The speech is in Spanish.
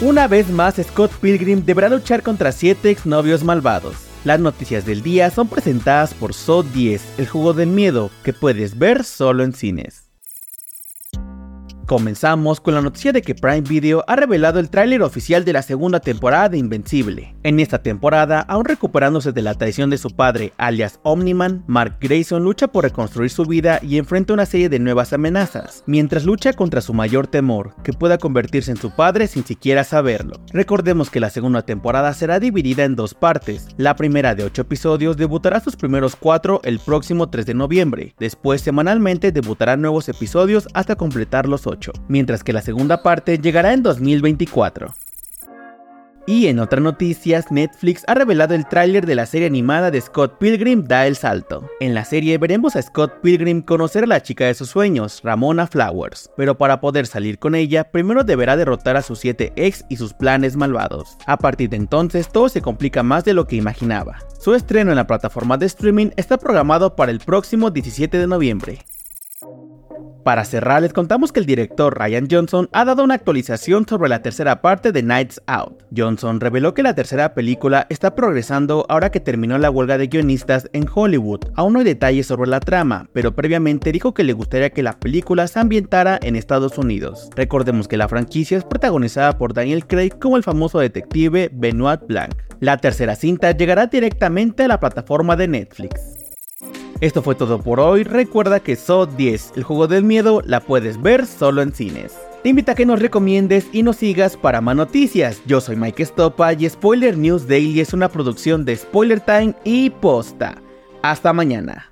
Una vez más, Scott Pilgrim deberá luchar contra 7 exnovios malvados. Las noticias del día son presentadas por So 10, el juego del miedo, que puedes ver solo en cines. Comenzamos con la noticia de que Prime Video ha revelado el tráiler oficial de la segunda temporada de Invencible. En esta temporada, aún recuperándose de la traición de su padre, alias Omniman, Mark Grayson lucha por reconstruir su vida y enfrenta una serie de nuevas amenazas, mientras lucha contra su mayor temor, que pueda convertirse en su padre sin siquiera saberlo. Recordemos que la segunda temporada será dividida en dos partes. La primera de 8 episodios debutará sus primeros 4 el próximo 3 de noviembre. Después, semanalmente debutarán nuevos episodios hasta completar los 8 mientras que la segunda parte llegará en 2024. Y en otras noticias, Netflix ha revelado el tráiler de la serie animada de Scott Pilgrim Da el Salto. En la serie veremos a Scott Pilgrim conocer a la chica de sus sueños, Ramona Flowers, pero para poder salir con ella, primero deberá derrotar a sus 7 ex y sus planes malvados. A partir de entonces, todo se complica más de lo que imaginaba. Su estreno en la plataforma de streaming está programado para el próximo 17 de noviembre. Para cerrar, les contamos que el director Ryan Johnson ha dado una actualización sobre la tercera parte de Nights Out. Johnson reveló que la tercera película está progresando ahora que terminó la huelga de guionistas en Hollywood. Aún no hay detalles sobre la trama, pero previamente dijo que le gustaría que la película se ambientara en Estados Unidos. Recordemos que la franquicia es protagonizada por Daniel Craig como el famoso detective Benoit Blanc. La tercera cinta llegará directamente a la plataforma de Netflix. Esto fue todo por hoy, recuerda que So 10, el juego del miedo, la puedes ver solo en cines. Te invito a que nos recomiendes y nos sigas para más noticias. Yo soy Mike Stopa y Spoiler News Daily es una producción de Spoiler Time y Posta. Hasta mañana.